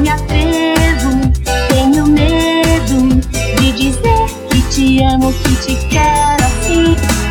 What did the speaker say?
me atrevo. Tenho medo de dizer que te amo, que te quero assim.